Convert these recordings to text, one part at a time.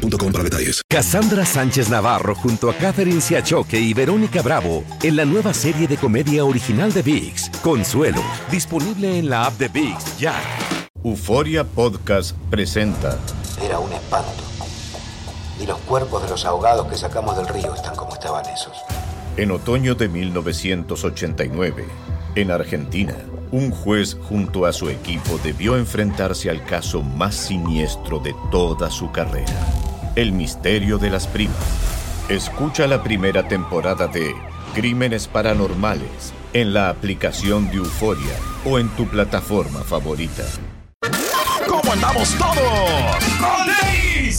boostmobile.com para detalles. Cassandra Sánchez Navarro junto a Catherine Siachoque y Verónica Bravo en la nueva serie de comedia original de VIX, Consuelo, disponible en la app de VIX ya. Euforia Podcast presenta. Era un espanto. Y los cuerpos de los ahogados que sacamos del río están como estaban esos. En otoño de 1989, en Argentina, un juez junto a su equipo debió enfrentarse al caso más siniestro de toda su carrera, el misterio de las primas. Escucha la primera temporada de Crímenes Paranormales en la aplicación de Euforia o en tu plataforma favorita. ¿Cómo andamos todos?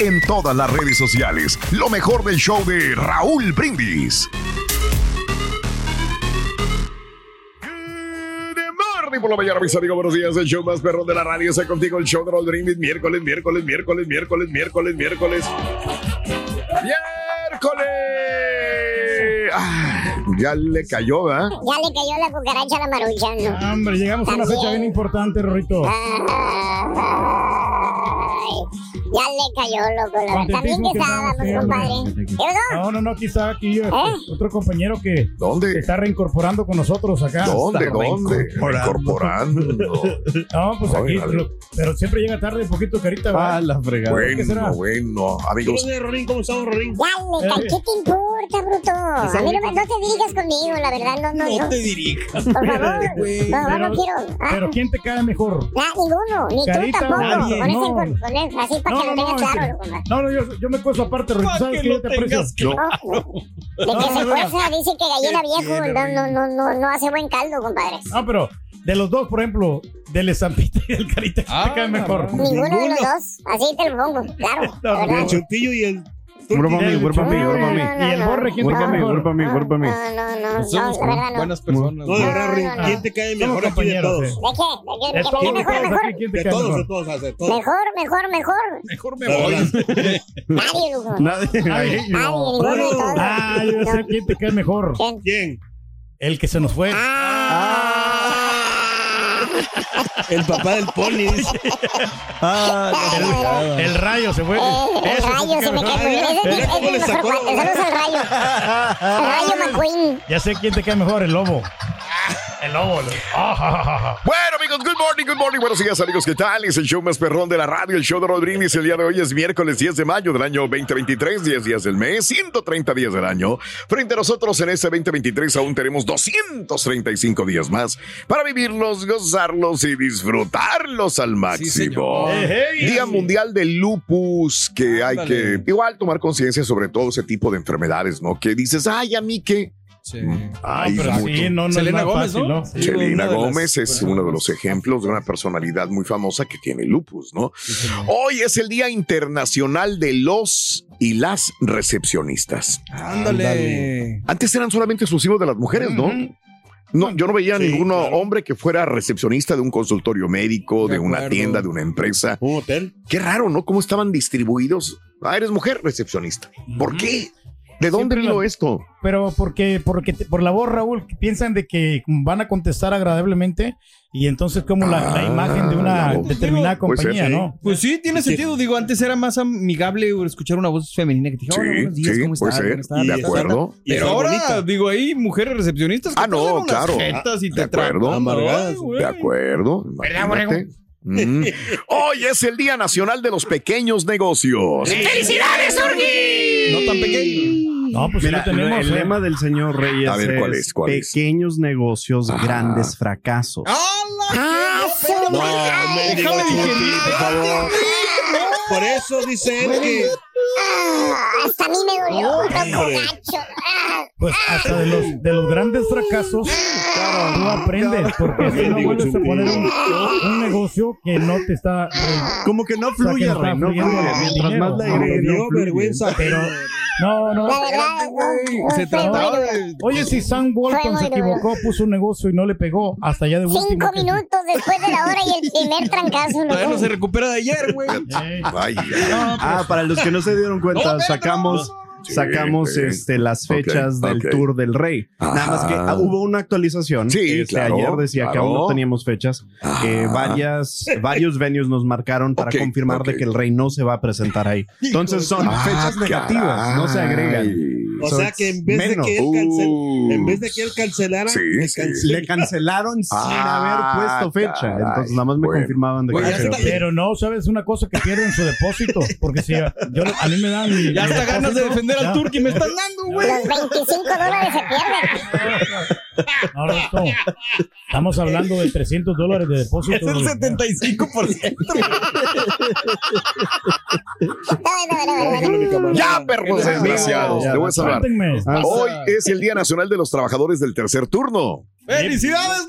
en todas las redes sociales. Lo mejor del show de Raúl Brindis. Morning por la mañana, mis amigos, buenos días. El show más perrón de la radio está contigo. El show de Raúl Brindis. Miércoles, miércoles, miércoles, miércoles, miércoles, miércoles. ¡Miércoles! Ah, ya le cayó, ¿verdad? Ya le cayó la cucaracha a la maruchan. ¿no? Hombre, llegamos a una fecha bien importante, Rorrito. Ay, ya le cayó, loco. La verdad. También que estábamos, compadre. ¿Qué? No, no, no, quizá aquí este, ¿Eh? otro compañero que ¿Dónde? se está reincorporando con nosotros acá. ¿Dónde? Está ¿Dónde? reincorporando. Incorporando. No, pues aquí, lo- pero siempre llega tarde un poquito carita, ¿verdad? la fregada. ¿Qué será? Bueno, bueno, amigos. Rorín? ¿Cómo estamos, Rorín? Ya le cayó. ¿Qué te importa, bruto? A mí no, me- no te digas conmigo, la verdad. No, no, no. dirijas. Por favor. No, no, quiero. Ah, Pero ¿quién te cae mejor? nah, ninguno. Ni Carita, tú tampoco. nadie, con ese, no. con, con así para No, que no, no, tengas es que- claro, loco. No, no, yo, yo me cuesto aparte. Pa' ¿Sabes que que yo te aprecio? tengas Yo- De que se fuerza, dice que gallina viejo no, no, no, no, no hace buen caldo, compadre. No, pero de los dos, por ejemplo, del estampita y del carita, ¿quién te Ah, cae mejor? Ninguno de los dos. Así te lo pongo, claro. No. El chuntillo y el. Puro para mí, mí. Y el borre, ¿quién cae para mí, mejor? puro para mí, puro para mí. No, no, no, no, Somos buenas personas. No, de verdad. ¿Quién te cae mejor aquí de todos? eh. ¿De qué? ¿De qué? De ¿De todos qué los mejor, De cae todos, mejor? de todos, hace todos. Mejor, mejor, mejor. Mejor me voy. Nadie, loco. Nadie. Nadie, no. ninguno de todos. Ah, yo sé quién te cae mejor. ¿Quién? ¿Quién? El que se nos fue. El papá del pony. dice. Ah, Ah, El rayo se fue. Eh, el rayo se me cómo le sacó. Saludos al rayo. El rayo McQueen. Ya sé quién te cae mejor, el lobo. El lobo. Bueno, amigos, good morning, good morning. Buenos días, amigos. ¿Qué tal? Es el show más perrón de la radio, el show de Rodríguez. El día de hoy es miércoles 10 de mayo del año 2023, 10 días del mes, 130 días del año. Frente a nosotros en este 2023 aún tenemos 235 días más para vivirlos, gozarlos y disfrutarlos al máximo. Ey. Día Mundial del Lupus, que hay que igual tomar conciencia sobre todo ese tipo de enfermedades, ¿no? Que dices, ay, a mí que... Sí. Ay, No, pero mucho. sí, no, no Selena Gómez, fácil, ¿no? Selena las Gómez es personas uno de los ejemplos de una personalidad muy famosa que tiene lupus, ¿no? Hoy es el Día Internacional de los y las recepcionistas. Ándale. Antes eran solamente exclusivos de las mujeres, ¿no? No, yo no veía a Sí, ningún claro. hombre que fuera recepcionista de un consultorio médico, de, De una tienda, de una empresa. Un hotel. Qué raro, ¿no? ¿Cómo estaban distribuidos? Ah, eres mujer recepcionista. ¿Por qué? ¿De dónde Siempre vino la- esto? Pero porque, porque te- por la voz, Raúl, que piensan de que van a contestar agradablemente y entonces como la, la Ah, imagen de una voz. determinada Puede ser, compañía, sí. ¿no? Pues sí, tiene Sí. sentido. Digo, antes era más amigable escuchar una voz femenina que te dijera, "Hola, Sí, buenos días, sí, ¿cómo estás? ser. Tardes". De Y acuerdo. Pero Pero ahora, bonita. digo, hay mujeres recepcionistas que Ah, no, unas claro. jetas y De te acuerdo. Amargadas. De acuerdo. ¿Verdad, imagínate. Mm. Hoy es el Día Nacional de los Pequeños Negocios. No tan pequeño. No, pues sí Mira, lo tenemos. el eh. lema del señor Reyes A ver, ¿cuál es? ¿Cuál es? pequeños negocios, Ajá. grandes fracasos. Ah, No, por favor. Por eso dice él que. Ah, hasta a mí me dolió, loco hombre. gacho. Ah, Pues hasta de los, de los grandes fracasos, tú aprendes, porque si no vuelves a poner un, un negocio que no te está... eh, Como que no O sea, que fluye, no no fluye. Mientras más la No, dio no fluye. vergüenza. pero... No, no. La verdad, no, no Se trataba de- Oye, si Sam Walton se equivocó, puso un negocio y no le pegó, hasta allá de último. Cinco que- minutos después de la hora y el primer trancazo. Todavía no loco. se recupera de ayer, güey. Vaya. Ah, para los que no se dieron cuenta, sacamos, Sí, sacamos sí. este, las fechas del ok. Tour del Rey. Nada más que Ajá. ah, hubo una actualización. Sí, Este, claro, Ayer decía que claro. aún no teníamos fechas. Que Ah. varias, varios venues nos marcaron para Ok, confirmar de que el Rey no se va a presentar ahí. Entonces son Ah, fechas negativas, no se agregan. caray. O So sea que en vez de menos. que él cancel, Uh. en vez de que él cancelara, Sí, le sí. cancela. Le cancelaron sin Ah, haber puesto fecha. caray. Entonces nada más me Bueno. confirmaban de que está- hacer. Pero no, ¿sabes una cosa? Que pierden su depósito. Porque si a, yo, a mí me dan mi. Ya mi hasta ganas de defender ya. al tour que me están dando, güey. Los 25 dólares se pierden. No, Estamos hablando de 300 dólares de depósito. Es el güey. 75%. No, no, no, no, no. Ya, perros desgraciados. Te voy a salvar. Cuéntenme. Ah, Hoy es el Día Nacional de los Trabajadores del Tercer Turno. ¡Felicidades,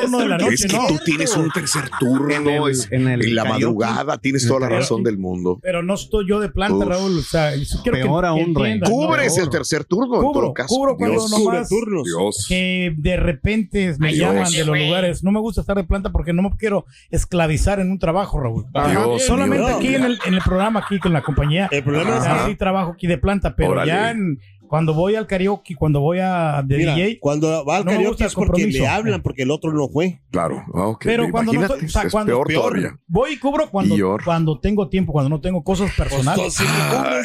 turno de la noche, es que no. tú tienes un tercer turno. En el- es- en el en la madrugada tienes toda la razón del mundo. Pero no estoy yo de planta, Uf. Raúl. O sea, yo quiero que- Peor que, aún. Cubres el tercer turno en Cubro, todo caso. cubro cuando Dios, no Cubre más turnos. Dios. que de repente me llaman de los lugares. No me gusta estar de planta porque no me quiero esclavizar en un trabajo, Raúl. Dios Solamente aquí en el, en el programa, aquí con la compañía. El problema es Ah, que sí trabajo aquí de planta, pero Órale. ya en- cuando voy al karaoke, cuando voy a de Mira, DJ, cuando va al no karaoke es porque compromiso. le hablan, porque el otro no fue. Claro. ok. pero cuando no estoy, o sea, es cuando peor, todavía. voy y cubro cuando, Peor. cuando tengo tiempo, cuando no tengo cosas personales. Pues, siempre Ay,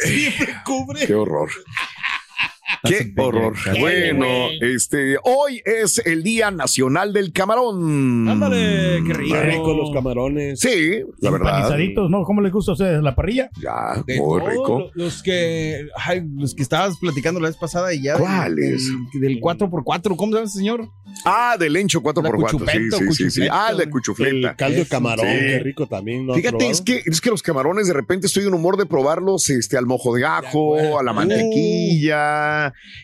siempre cubre. Qué horror. Qué horror. Bueno, este, hoy es el Día Nacional del Camarón. Ándale, qué rico. Qué rico los camarones. Sí, la verdad. ¿no? ¿Cómo les gusta a ustedes la parrilla? Ya, De muy todo, rico. lo- Los que, ay, los que estabas platicando la vez pasada y ya. del- ¿Cuáles? Del, del 4x4, ¿cómo se llama ese señor? Ah, del Lencho 4x4. Sí, sí, sí, Ah, de cuchufleta. El caldo de camarón, Sí. qué rico también. ¿no Fíjate, probado? es que, es que los camarones de repente estoy en humor de probarlos este, al mojo de ajo, a la mantequilla,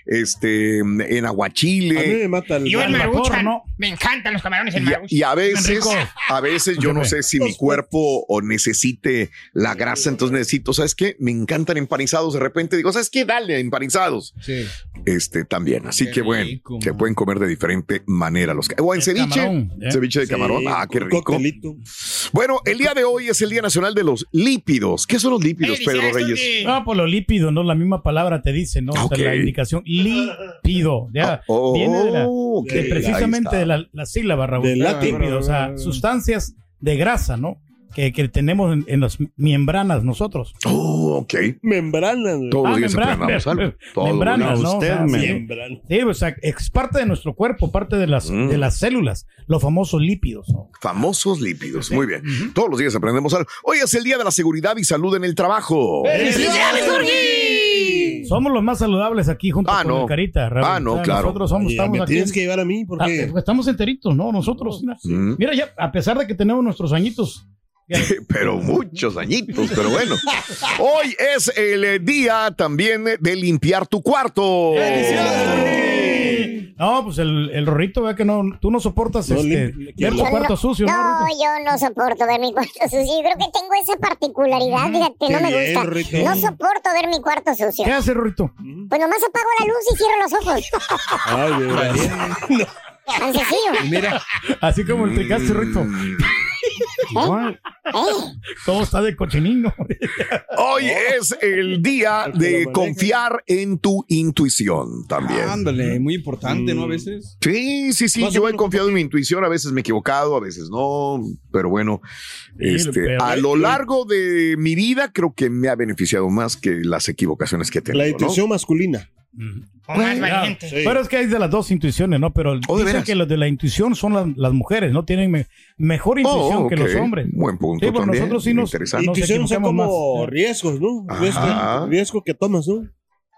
este, en A mí aguachile. me mata el... Yo el vapor. ¿no? Me encantan los camarones en Y y a veces, a veces yo no sé si mi cuerpo o necesite la grasa, entonces necesito, ¿sabes qué? Me encantan empanizados. De repente digo, ¿sabes qué? Dale, empanizados. Sí. Este también. Así Qué que bueno, rico, se pueden comer de diferente manera los O en El ceviche. camarón, ¿eh? Ceviche de Sí, camarón. Ah, qué rico. coctelito. Bueno, el día de hoy es el Día Nacional de los Lípidos. ¿Qué son los lípidos, Pedro Reyes? Turki. Ah, por lo lípido, ¿no? La misma palabra te dice, ¿no? O sea, la indicación lípido. Ya, Oh, viene de, la- ok, de ahí precisamente. De la, la sílaba, Raúl. Del. Lípido, o sea, sustancias de grasa, ¿no? Que, que tenemos en, en las membranas nosotros. Oh, ok. Membranas. Todos Ah, los días membra- aprendamos algo. Todos los membranas. ¿no? O Usted, sea, me- sí. Membranas. Sí, o sea, es parte de nuestro cuerpo, parte de las, Mm. de las células, los famosos lípidos. ¿no? Famosos lípidos. Muy bien. Todos los días aprendemos algo. Hoy es el Día de la Seguridad y Salud en el Trabajo. ¡Felicidades, Somos los más saludables aquí junto Ah, con no. el Carita. Raúl. Ah, no, O sea, claro. Nosotros somos, Oye, estamos me aquí. tienes que llevar a mí Ah, porque... eh, estamos enteritos, ¿no? Nosotros. mira. Mm. Mira, ya, a pesar de que tenemos nuestros añitos. Pero muchos añitos, pero bueno. Hoy es el día también de limpiar tu cuarto. No, pues el, el Rorrito, vea que no, tú no soportas No, este, ver tu cuarto sucio, ¿no? Yo no soporto ver mi cuarto sucio. Yo creo que tengo esa particularidad, fíjate, Qué no me bien, gusta. No soporto ver mi cuarto sucio. ¿Qué hace, Rorrito? Pues nomás apago la luz y cierro los ojos. Ay, verdad. Tan sencillo. Mira, Así como el tricaste, Rorrito. Mm. Todo está de cochinino. Hoy es el día de confiar en tu intuición también. ándale, muy importante, ¿no? A veces. Sí, sí, sí, yo he confiado en mi intuición, a veces me he equivocado, a veces no, pero bueno, este, a lo largo de mi vida creo que me ha beneficiado más que las equivocaciones que he tenido. La ¿no? intuición masculina. O más Ya. valiente. Sí. Pero es que hay de las dos intuiciones, ¿no? Pero Oh, ¿de dicen que los de la intuición son las, las mujeres, ¿no? Tienen me- mejor intuición Oh, que ok. los hombres. Buen punto Sí, también. nosotros sí nos- Interesante. Nos Intuición son como más. riesgos, ¿no? Riesgo, riesgo que tomas, ¿no?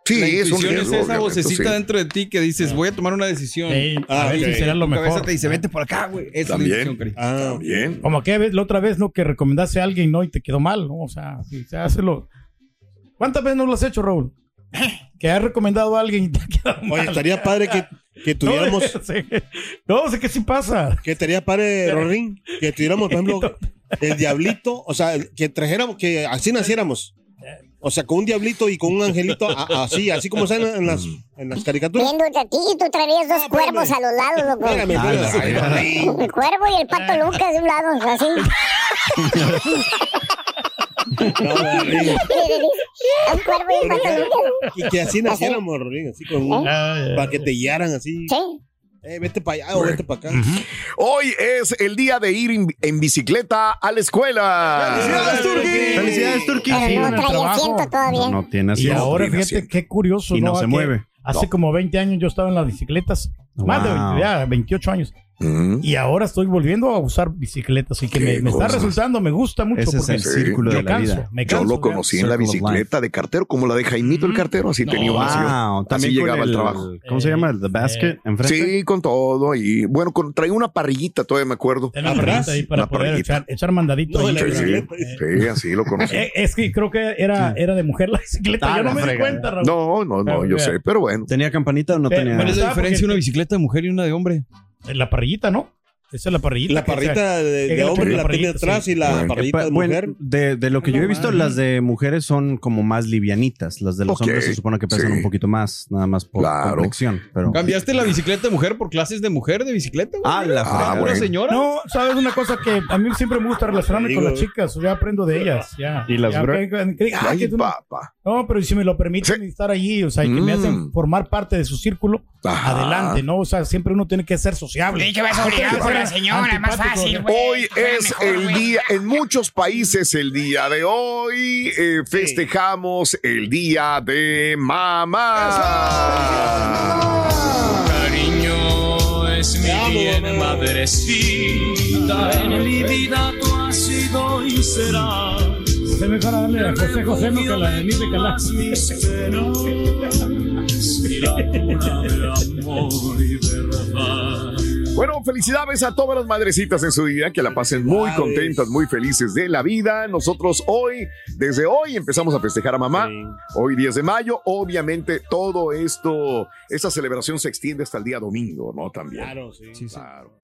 Sí, la es un intuición esa vocecita sí. dentro de ti que dices, voy a tomar una decisión. Sí, a ver si será lo Tu cabeza mejor. te dice, vete por acá, güey. Esa es la intuición, carita. Ah, bien. Como que la otra vez, ¿no? Que recomendaste a alguien, ¿no? Y te quedó mal, ¿no? O sea, si se hace lo... ¿Cuántas veces no lo has hecho, Raúl? Que has recomendado a alguien y te ha quedado mal. Oye, estaría padre que, que tuviéramos. No, sí. No, sé que sí pasa. Que estaría padre, Rorín, que tuviéramos, por ejemplo, el diablito, o sea, que trajéramos, que así naciéramos. O sea, con un diablito y con un angelito, a- así, así como salen en las, en las caricaturas. Viéndote a ti, tú traerías dos cuervos a los lados, loco. Espérame, espérame. Ah. El cuervo y el pato Lucas de un lado, así. No, Rorín. El cuervo y pato. Y que así naciéramos, Rorín, así con un, para que te guiaran así. Sí. Eh, vete para allá o vete para acá. Hoy es el día de ir en, en bicicleta a la escuela. ¡Felicidades, Turki! ¡Felicidades, Sí, no trae asiento todavía. No tiene Y asiento. ahora, tiene fíjate asiento. qué curioso, Y no se mueve. Hace como 20 años yo estaba en las bicicletas. Más de Wow. 20, ya, 28 años. Mm. Y ahora estoy volviendo a usar bicicletas. Así que me, me está resultando, me gusta mucho. Ese es el círculo de la canso, vida. me Yo lo conocí en la bicicleta de cartero, como la de Jaimito el cartero, así tenía una así. Wow, Así también con llegaba al trabajo. ¿Cómo se llama? The Basket enfrente. Sí, con todo. Y bueno, con, traía una parrillita, todavía me acuerdo. Una parrillita ahí para Una poder echar, echar mandadito. No, ahí. la Sí, bicicleta. sí, así lo conocí. Eh, es que creo que era, era de mujer la bicicleta. Ah, Yo no me di fregada. cuenta, Raúl. No, no, no, yo sé, pero bueno. ¿Tenía campanita o no tenía? ¿Cuál es la Ah, diferencia de una bicicleta de mujer y una de hombre? La parrillita, ¿no? Esa es la parrillita. La que parrita sea- de, la hombre parrilla- la tiene parrillita, atrás sí. y la Bueno. parrita de Bueno, mujer. de, de lo que yo he visto, las de mujeres son como más livianitas. Las de los hombres se supone que pesan sí. un poquito más, nada más por Claro. complexión. Pero... ¿Cambiaste la bicicleta de mujer por clases de mujer de bicicleta? güey? Ah, la Ah, fregada. ¿Una bueno. señora? No, sabes una cosa que a mí siempre me gusta relacionarme con las chicas, ya aprendo de ellas, ya. ¿Y las ya, que- que- que- ah, Ay, que tú no- papá. No, pero si me lo permiten estar allí, o sea, y que me Mm. hacen formar parte de su círculo, Ajá. adelante, ¿no? O sea, siempre uno tiene que ser sociable. Sí, que vas obligado por la señora, más fácil, güey. Hoy Fuera es mejor, el güey. día, en muchos países el día de hoy, eh, festejamos el día de mamá. Cariño es mi bien mamá. madrecita, en mi vida tú has sido y serás. Se me para darle a José José, no que la de Nipe y la cuna de amor y verdad. Bueno, felicidades a todas las madrecitas en su día, que la pasen muy contentas, muy felices de la vida. Nosotros hoy, desde hoy, empezamos a festejar a mamá. Hoy 10 de mayo, obviamente todo esto, esta celebración se extiende hasta el día domingo, ¿no? También. Claro, sí. Claro.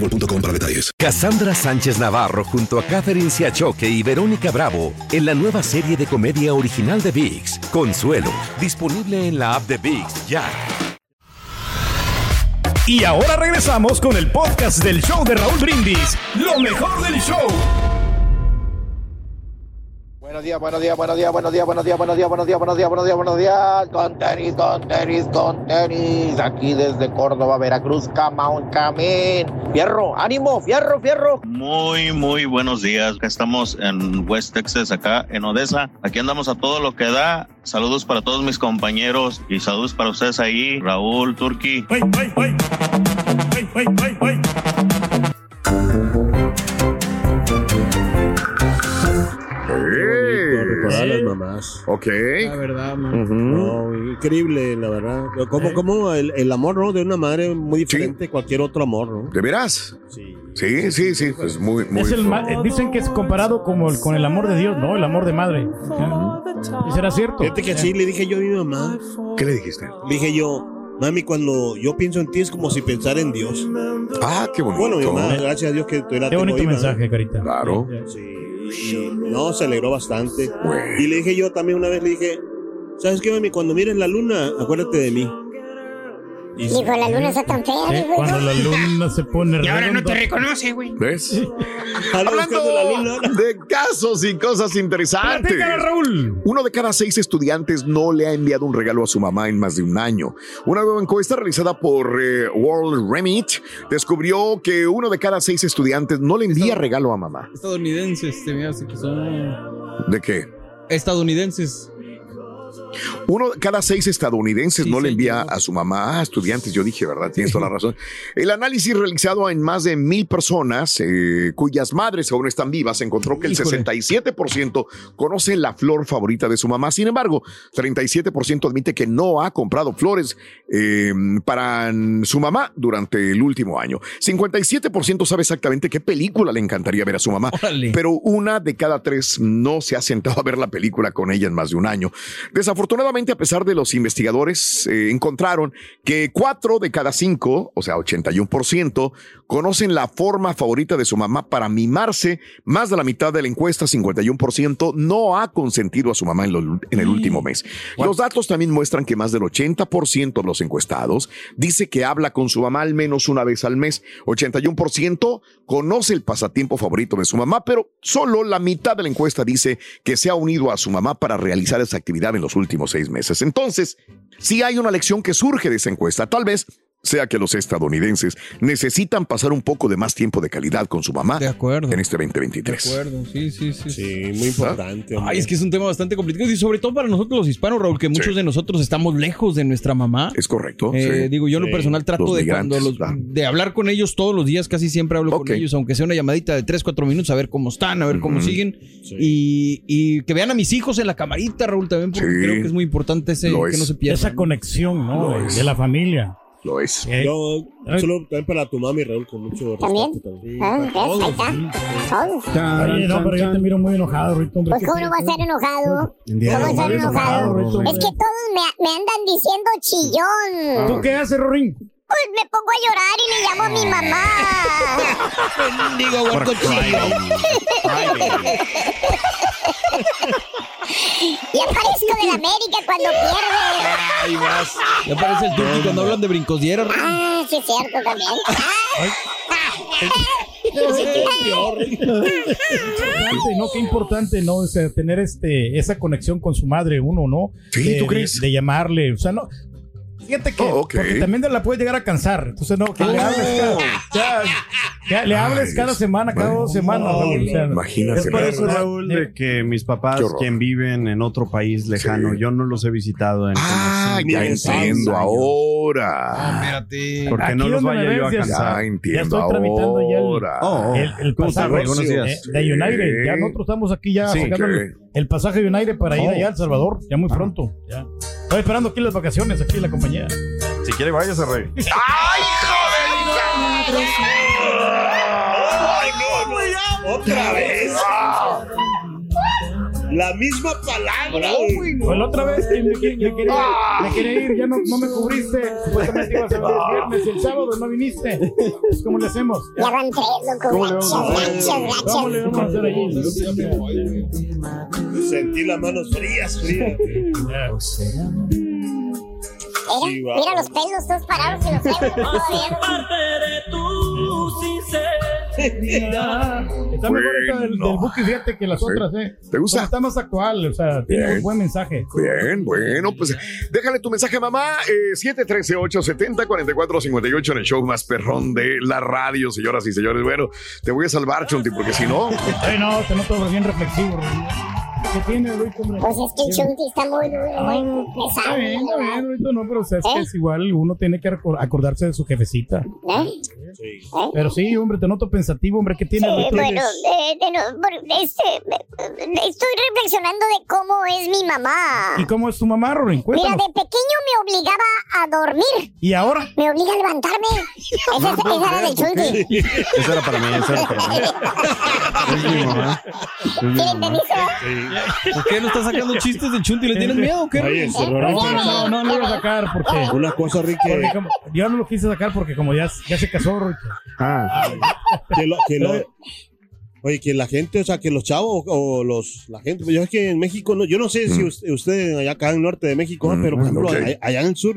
boostmobile.com. Cassandra Sánchez Navarro junto a Catherine Siachoque y Verónica Bravo en la nueva serie de comedia original de VIX, Consuelo, disponible en la app de VIX ya. Y ahora regresamos con el podcast del show de Raúl Brindis. Lo mejor del show. Buenos días, buenos días, buenos días, buenos días, buenos días, buenos días, buenos días, buenos días, buenos días, buenos días. Con tenis, con tenis, con tenis. Aquí desde Córdoba, Veracruz, Camaón, Camín. Fierro, ánimo, fierro, fierro. Muy, muy buenos días. Estamos en West Texas, acá en Odessa. Aquí andamos a todo lo que da. Saludos para todos mis compañeros y saludos para ustedes ahí, Raúl, Turki. Recordar a las mamás. Ok. La verdad, No, increíble, la verdad. Como, como el, el amor, ¿no? De una madre muy diferente de cualquier otro amor, ¿no? ¿De veras? Sí. Sí, sí, sí. Pues muy, muy. Es el eh, dicen que es comparado como el- con el amor de Dios, ¿no? El amor de madre. ¿Y será cierto? Fíjate que sí, le dije yo a mi mamá. ¿Qué le dijiste? Le dije yo, mami, cuando yo pienso en ti es como si pensara en Dios. Ah, qué bonito. Bueno, mi mamá, gracias a Dios que tú la Qué tengo bonito mensaje, ¿eh? Carita. Claro. Sí. No, se alegró bastante. Y le dije yo también una vez, le dije, ¿sabes qué, mami? Cuando mires la luna, acuérdate de mí. Dijo, la luna está tan fea, ¿Eh? Cuando la luna se pone Y ahora no te reconoce, güey. ¿Ves? Hablando de casos y cosas interesantes. Platícala, Raúl. Uno de cada seis estudiantes no le ha enviado un regalo a su mamá en más de un año. Una nueva encuesta realizada por eh, World Remit descubrió que uno de cada seis estudiantes no le envía regalo a mamá. Estadounidenses, te me hace que son. ¿De qué? Estadounidenses. Uno de cada seis estadounidenses no le envía a su mamá, a estudiantes, yo dije, ¿verdad? Tienes toda la razón. El análisis realizado en más de mil personas eh, cuyas madres aún están vivas encontró que el Híjole. 67% conoce la flor favorita de su mamá. Sin embargo, 37% admite que no ha comprado flores eh, para su mamá durante el último año. 57% sabe exactamente qué película le encantaría ver a su mamá, pero una de cada tres no se ha sentado a ver la película con ella en más de un año. Desafortunadamente, a pesar de los investigadores, eh, encontraron que cuatro de cada cinco, o sea, 81%, conocen la forma favorita de su mamá para mimarse. Más de la mitad de la encuesta, 51%, no ha consentido a su mamá en, lo- en el último mes. Los datos también muestran que más del 80% de los encuestados dice que habla con su mamá al menos una vez al mes. 81% conoce el pasatiempo favorito de su mamá, pero solo la mitad de la encuesta dice que se ha unido a su mamá para realizar esa actividad en los últimos seis meses. Entonces, si hay una lección que surge de esa encuesta, tal vez sea que los estadounidenses necesitan pasar un poco de más tiempo de calidad con su mamá en este 2023. De acuerdo, sí, sí, sí. Sí, muy importante. Ay, es que es un tema bastante complicado y sobre todo para nosotros los hispanos, Raúl, que muchos de nosotros estamos lejos de nuestra mamá. Es correcto. Eh, sí. Digo, yo en lo personal trato Los de cuando los, de hablar con ellos todos los días, casi siempre hablo con ellos, aunque sea una llamadita de 3, 4 minutos, a ver cómo están, a ver cómo siguen. Y, y que vean a mis hijos en la camarita, Raúl, también, porque Sí. creo que es muy importante ese, que es. no se pierda. Esa conexión, ¿no? Lo De, es. de la familia. Lo es. Eh, Yo, solo también para tu mami, Raúl, con mucho ¿También? respeto. también. Ah, está. Todos. Oye, no, pero yo te miro muy enojado, hombre. Pues cómo va a estar enojado. ¿Cómo va a hoy, enojado? enojado, Es que todos me, me andan diciendo chillón. ¿Tú qué haces, Rorín? Pues me pongo a llorar y le llamo a mi mamá. Digo, huercochillo. y aparezco de la América cuando pierde. Ahí vas. Ya aparece el turqui cuando hablan de brincosdiera, Raúl. Ah, sí, es cierto también. Importante, ¿no? Qué importante, ¿no? O sea, tener este, esa conexión con su madre, uno, ¿no? Sí, De- ¿tú de- crees? De, llamarle, o sea, no. Fíjate que, Oh, porque también la puedes llegar a cansar. Entonces, no, que le Oh. hables cada, ya, ya le hables Ay, cada semana, cada dos semanas, Raúl. O sea, Imagínate. Es por eso, ¿verdad? Raúl, de que mis papás, quien viven en otro país lejano, yo no los he visitado en Ah, ya entiendo años. ahora. Espérate. Porque Aquí no los vaya yo a ya- cansar. Ya Ya entiendo estoy tramitando ya el, ahora. Oh, oh. el, el ¿Cómo estás, pasaje días. de United. Ya nosotros estamos aquí ya Sí, sacando el pasaje de United para ir Oh. allá a El Salvador, ya muy pronto. Ya. Estoy esperando aquí las vacaciones, aquí en la compañía. Si quiere, váyase, Rey. Otra vez. La misma palabra. güey. Pues la otra vez que me, que- me quería, me quería ir, ya no, no me cubriste. Supuestamente ibas a venir el viernes y el sábado no viniste. Pues, ¿Cómo le hacemos? Ya van tres, loco. ¿Cómo le vamos a hacer? gachas, ¿Cómo le vamos a hacer allí? Sentí las manos frías, frías. Mira, va. mira los pelos todos parados y los traigo Está mejor esta del, del Buki, fíjate que las otras, ¿eh? ¿Te gusta? Está más actual, o sea, tiene Bien. un buen mensaje. Bien, bueno, pues déjale tu mensaje, mamá. Eh, 713-870-4458 en el show más perrón de la radio, señoras y señores. Bueno, te voy a salvar, Chunti, porque si no. Ay, no, te noto bien reflexivo. Rubén. ¿Qué tiene, hombre? Pues es que el Chunti está muy duro, muy Está pesado. bien, está bien, ahorita no, pero o sea, es que ¿Eh? es igual, uno tiene que acordarse de su jefecita. ¿Eh? Pero sí, hombre, te noto pensativo, hombre, ¿qué tiene? Sí, Luis? bueno, eh, de no- por- este, eh, estoy reflexionando de cómo es mi mamá. ¿Y cómo es tu mamá, Rorin? Mira, de pequeño me obligaba a dormir. ¿Y ahora? Me obliga a levantarme. Esa, esa era del Chunti. Eso era para mí, eso era para mí. Es mi mamá. Es ¿Sí mi mamá. entendiste? ¿Por qué no estás sacando chistes del chunti? ¿Le tienes miedo o qué? Oye, No, no, no, no lo iba a sacar porque, Una cosa, Ricky, como- yo no lo quise sacar porque como ya, ya se casó, Rorin. Ah, que lo, que lo, Oye, que la gente, o sea, que los chavos o los, la gente, yo es que en México, no, yo no sé si usted, usted allá acá en el norte de México, pero por ejemplo, ok. allá, allá en el sur,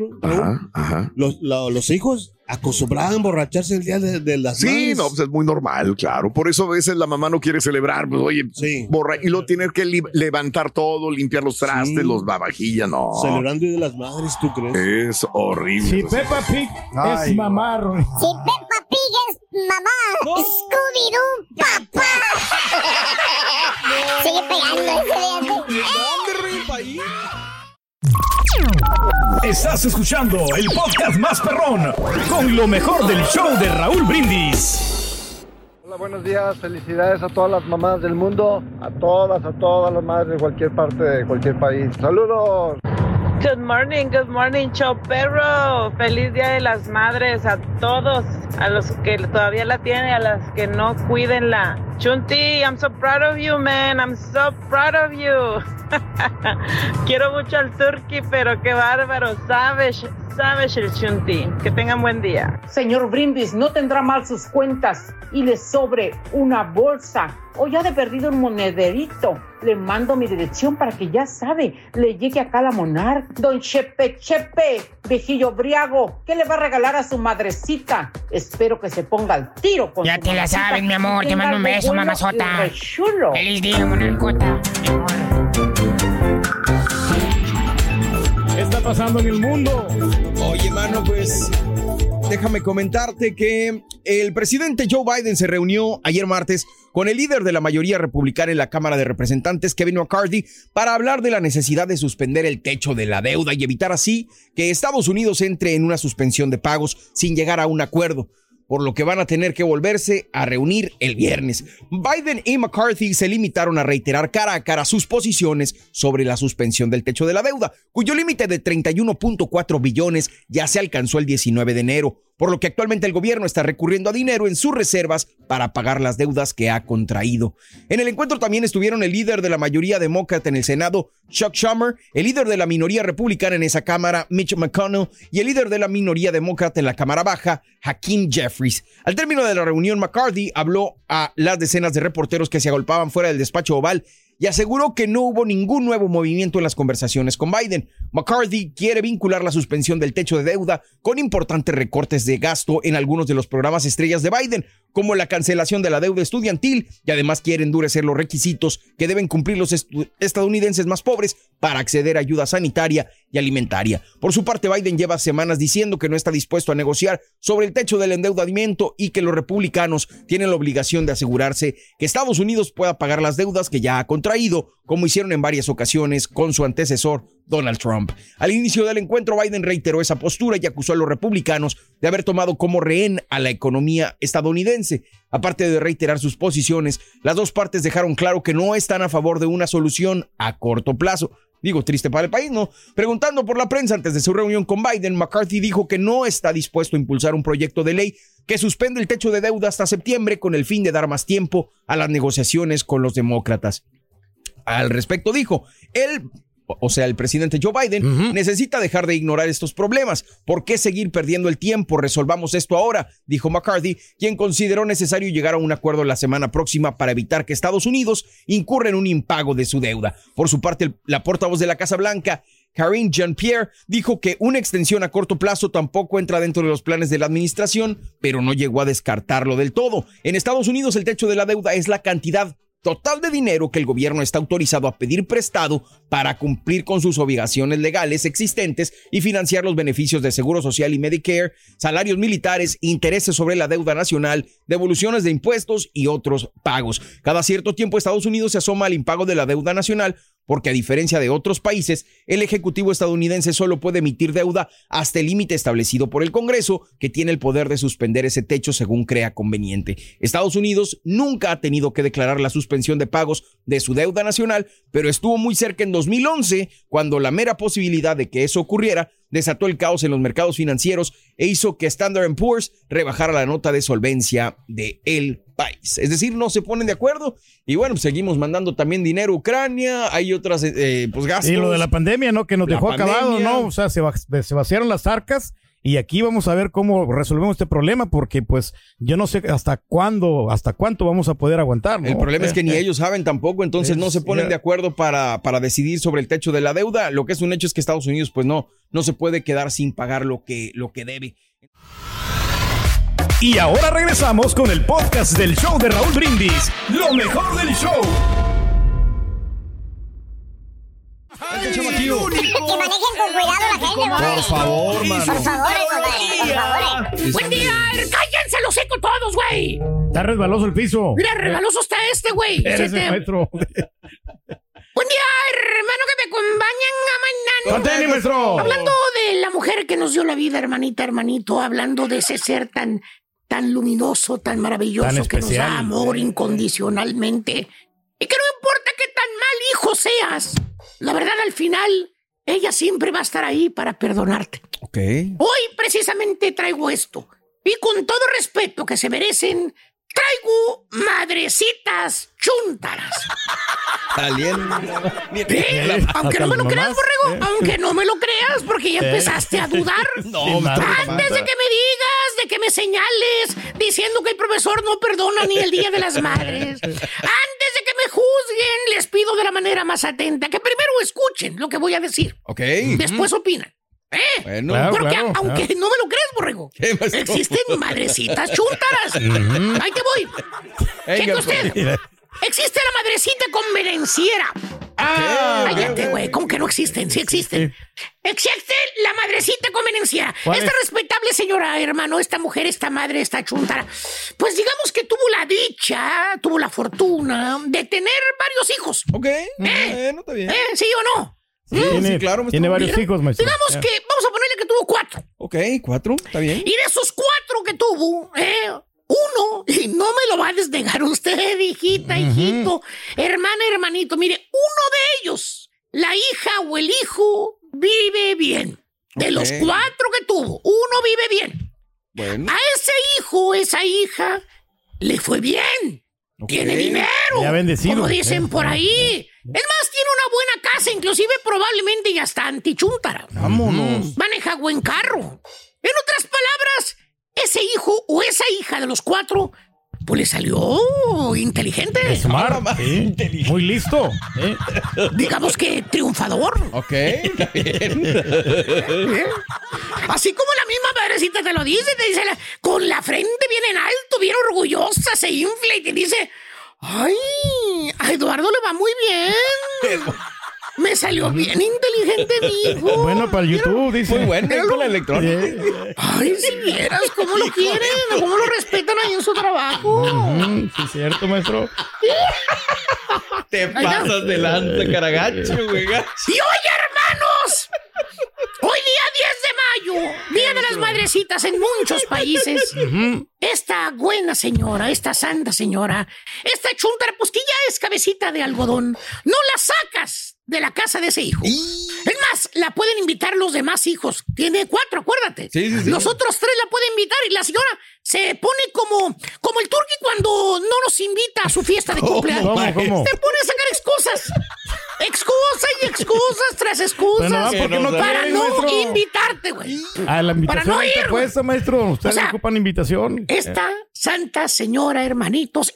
Los, la- los hijos acostumbraban a emborracharse el día de, de las Sí, madres. no, pues es muy normal, claro. Por eso a veces la mamá no quiere celebrar, pues oye, borra y luego tener que levantar todo, limpiar los trastes, los babajillas, no. Celebrando Día de las Madres, ¿tú crees? Es horrible. Si Peppa Pig Ay, es mamá, Ronnie. Si Peppa Pig es mamá, Scooby-Doo, papá. Sigue pegando ese de Estás escuchando el podcast más perrón con lo mejor del show de Raúl Brindis. Hola, buenos días. Felicidades a todas las mamás del mundo, a todas, a todas las madres de cualquier parte de cualquier país. Saludos. Good morning, good morning, show perro. Feliz Día de las Madres a todos, a los que todavía la tienen, a las que no cuídenla. Chunti, I'm so proud of you, man. I'm so proud of you. Quiero mucho al Turkey, pero qué bárbaro. Savage, Chunti. Que tengan buen día. Señor Brindis, no tendrá mal sus cuentas y le sobre una bolsa o ya de perdido un monederito. Le mando mi dirección para que ya sabe, le llegue acá a la Monar. Don Chepe Chepe, viejillo briago, ¿qué le va a regalar a su madrecita? Espero que se ponga al tiro con Ya su te la sabes, mi amor. Te mando un beso, mamazota. Feliz día, monarcota. ¿Qué está pasando en el mundo? Oye, mano, pues déjame comentarte que el presidente Joe Biden se reunió ayer martes con el líder de la mayoría republicana en la Cámara de Representantes, Kevin McCarthy, para hablar de la necesidad de suspender el techo de la deuda y evitar así que Estados Unidos entre en una suspensión de pagos sin llegar a un acuerdo por lo que van a tener que volverse a reunir el viernes. Biden y McCarthy se limitaron a reiterar cara a cara sus posiciones sobre la suspensión del techo de la deuda, cuyo límite de 31.4 billones ya se alcanzó el 19 de enero, por lo que actualmente el gobierno está recurriendo a dinero en sus reservas para pagar las deudas que ha contraído. En el encuentro también estuvieron el líder de la mayoría demócrata en el Senado, Chuck Schumer, el líder de la minoría republicana en esa Cámara, Mitch McConnell, y el líder de la minoría demócrata en la Cámara Baja, Hakeem Jeffries. Al término de la reunión, McCarthy habló a las decenas de reporteros que se agolpaban fuera del despacho oval y aseguró que no hubo ningún nuevo movimiento en las conversaciones con Biden. McCarthy quiere vincular la suspensión del techo de deuda con importantes recortes de gasto en algunos de los programas estrellas de Biden, como la cancelación de la deuda estudiantil y además quiere endurecer los requisitos que deben cumplir los estadounidenses más pobres para acceder a ayuda sanitaria y alimentaria. Por su parte, Biden lleva semanas diciendo que no está dispuesto a negociar sobre el techo del endeudamiento y que los republicanos tienen la obligación de asegurarse que Estados Unidos pueda pagar las deudas que ya ha contraído, como hicieron en varias ocasiones con su antecesor Donald Trump. Al inicio del encuentro, Biden reiteró esa postura y acusó a los republicanos de haber tomado como rehén a la economía estadounidense. Aparte de reiterar sus posiciones, las dos partes dejaron claro que no están a favor de una solución a corto plazo. Digo, triste para el país, ¿no? Preguntando por la prensa antes de su reunión con Biden, McCarthy dijo que no está dispuesto a impulsar un proyecto de ley que suspende el techo de deuda hasta septiembre con el fin de dar más tiempo a las negociaciones con los demócratas. Al respecto dijo, él o sea, el presidente Joe Biden, necesita dejar de ignorar estos problemas. ¿Por qué seguir perdiendo el tiempo? Resolvamos esto ahora, dijo McCarthy, quien consideró necesario llegar a un acuerdo la semana próxima para evitar que Estados Unidos incurra en un impago de su deuda. Por su parte, la portavoz de la Casa Blanca, Karine Jean-Pierre, dijo que una extensión a corto plazo tampoco entra dentro de los planes de la administración, pero no llegó a descartarlo del todo. En Estados Unidos, el techo de la deuda es la cantidad total de dinero que el gobierno está autorizado a pedir prestado para cumplir con sus obligaciones legales existentes y financiar los beneficios de Seguro Social y Medicare, salarios militares, intereses sobre la deuda nacional, devoluciones de impuestos y otros pagos. Cada cierto tiempo Estados Unidos se asoma al impago de la deuda nacional porque a diferencia de otros países, el Ejecutivo estadounidense solo puede emitir deuda hasta el límite establecido por el Congreso, que tiene el poder de suspender ese techo según crea conveniente. Estados Unidos nunca ha tenido que declarar la suspensión de pagos de su deuda nacional, pero estuvo muy cerca en 2011, cuando la mera posibilidad de que eso ocurriera desató el caos en los mercados financieros e hizo que Standard Poor's rebajara la nota de solvencia de el país. Es decir, no se ponen de acuerdo y bueno, pues seguimos mandando también dinero a Ucrania, hay otras eh, pues gastos. Y lo de la pandemia, ¿no? Que nos La dejó acabado, pandemia. ¿no? O sea, se, va- se vaciaron las arcas Y aquí vamos a ver cómo resolvemos este problema, porque pues yo no sé hasta cuándo, hasta cuánto vamos a poder aguantar. ¿no? El problema es que ni Eh, ellos saben tampoco, entonces no se ponen de acuerdo para, para decidir sobre el techo de la deuda. Lo que es un hecho es que Estados Unidos pues no, no se puede quedar sin pagar lo que, lo que debe. Y ahora regresamos con el podcast del show de Raúl Brindis. Lo mejor del show. Que manejen con cuidado la gente. Por favor, mano. Por favor, compadre. Por favor. Buen día, cállense los seco todos, güey. Está resbaloso el piso. Mira, regaloso está este, güey. Eres el maestro. Buen día, hermano, que me acompañan a mañana. ¡Con tenis, maestro! Hablando de la mujer que nos dio la vida, hermanita, hermanito, hablando de ese ser tan, tan luminoso, tan maravilloso, Tan que nos da amor incondicionalmente. Y que no importa qué tan mal hijo seas, la verdad al final, ella siempre va a estar ahí para perdonarte. Ok. Hoy precisamente traigo esto. Y con todo respeto que se merecen, traigo madrecitas chúntaras. Eh, aunque no me lo creas, borrego, aunque no me lo creas, porque ya Eh. empezaste a dudar. No, maestro, Antes de que me digas, de que me señales, diciendo que el profesor no perdona ni el Día de las Madres. Antes de que me juzguen, les pido de la manera más atenta que primero escuchen lo que voy a decir. Ok. Después opinan. ¿Eh? Bueno. Claro, Porque claro, aunque claro. no me lo creas, borrego, existen madrecitas chúntaras. Ujú. Ahí te voy. Venga, Cheque usted. pues. Existe la madrecita convenenciera. Ah, Cállate, güey. ¿Cómo que no existen? Sí existen. Existe la madrecita convenenciera. ¿Cuál Esta es? respetable señora, hermano, esta mujer, esta madre, esta chuntara, pues digamos que tuvo la dicha, tuvo la fortuna de tener varios hijos. Ok. Bueno, está bien. ¿Eh? ¿Sí o no? Sí, tiene, claro, maestro. tiene varios Mira, hijos, maestro. Digamos que vamos a ponerle que tuvo cuatro. Ok, cuatro, está bien. Y de esos cuatro que tuvo, eh, uno, y no me lo va a desnegar usted, hijita, hijito, hermana, hermanito, mire, uno de ellos, la hija o el hijo, vive bien. De los cuatro que tuvo, uno vive bien. Bueno. A ese hijo, esa hija, le fue bien. Tiene dinero. Ya bendecido. Como dicen Eh, por ahí. Es más, tiene una buena casa, inclusive probablemente ya está antichúntara. Vámonos. Maneja buen carro. En otras palabras, ese hijo o esa hija de los cuatro, pues le salió inteligente. Smart, sí. Muy listo. ¿eh? Digamos que triunfador. Ok, está bien. Así como la misma madrecita te lo dice, te dice la- con la frente bien en alto, bien orgullosa, se infla y te dice, ay, a Eduardo le va muy bien. Me salió bien inteligente mi hijo. Bueno, para el YouTube, dice. Muy bueno, Míralo. con la electrónica. Ay, si vieras cómo lo quieren, cómo lo respetan ahí en su trabajo. sí, es cierto, maestro. Te pasas de lanza, caragacho, güey. Y oye, hermanos, hoy día 10 de mayo, Día de las Madrecitas en muchos países, esta buena señora, esta santa señora, esta chuntara, pues que ya es cabecita de algodón, no la sacas de la casa de ese hijo. Es más, la pueden invitar los demás hijos. Tiene cuatro, acuérdate. Sí, sí, sí. Los otros tres la pueden invitar y la señora se pone como, como el turqui cuando no nos invita a su fiesta de cumpleaños. ¿Cómo, cómo? Se pone a sacar excusas. Excusas y excusas tras excusas. No, ¿por qué no para no maestro? invitarte, güey. Ah, la invitación Para no ir, puesta, maestro. Ustedes O sea, ocupan invitación. Esta santa señora, hermanitos,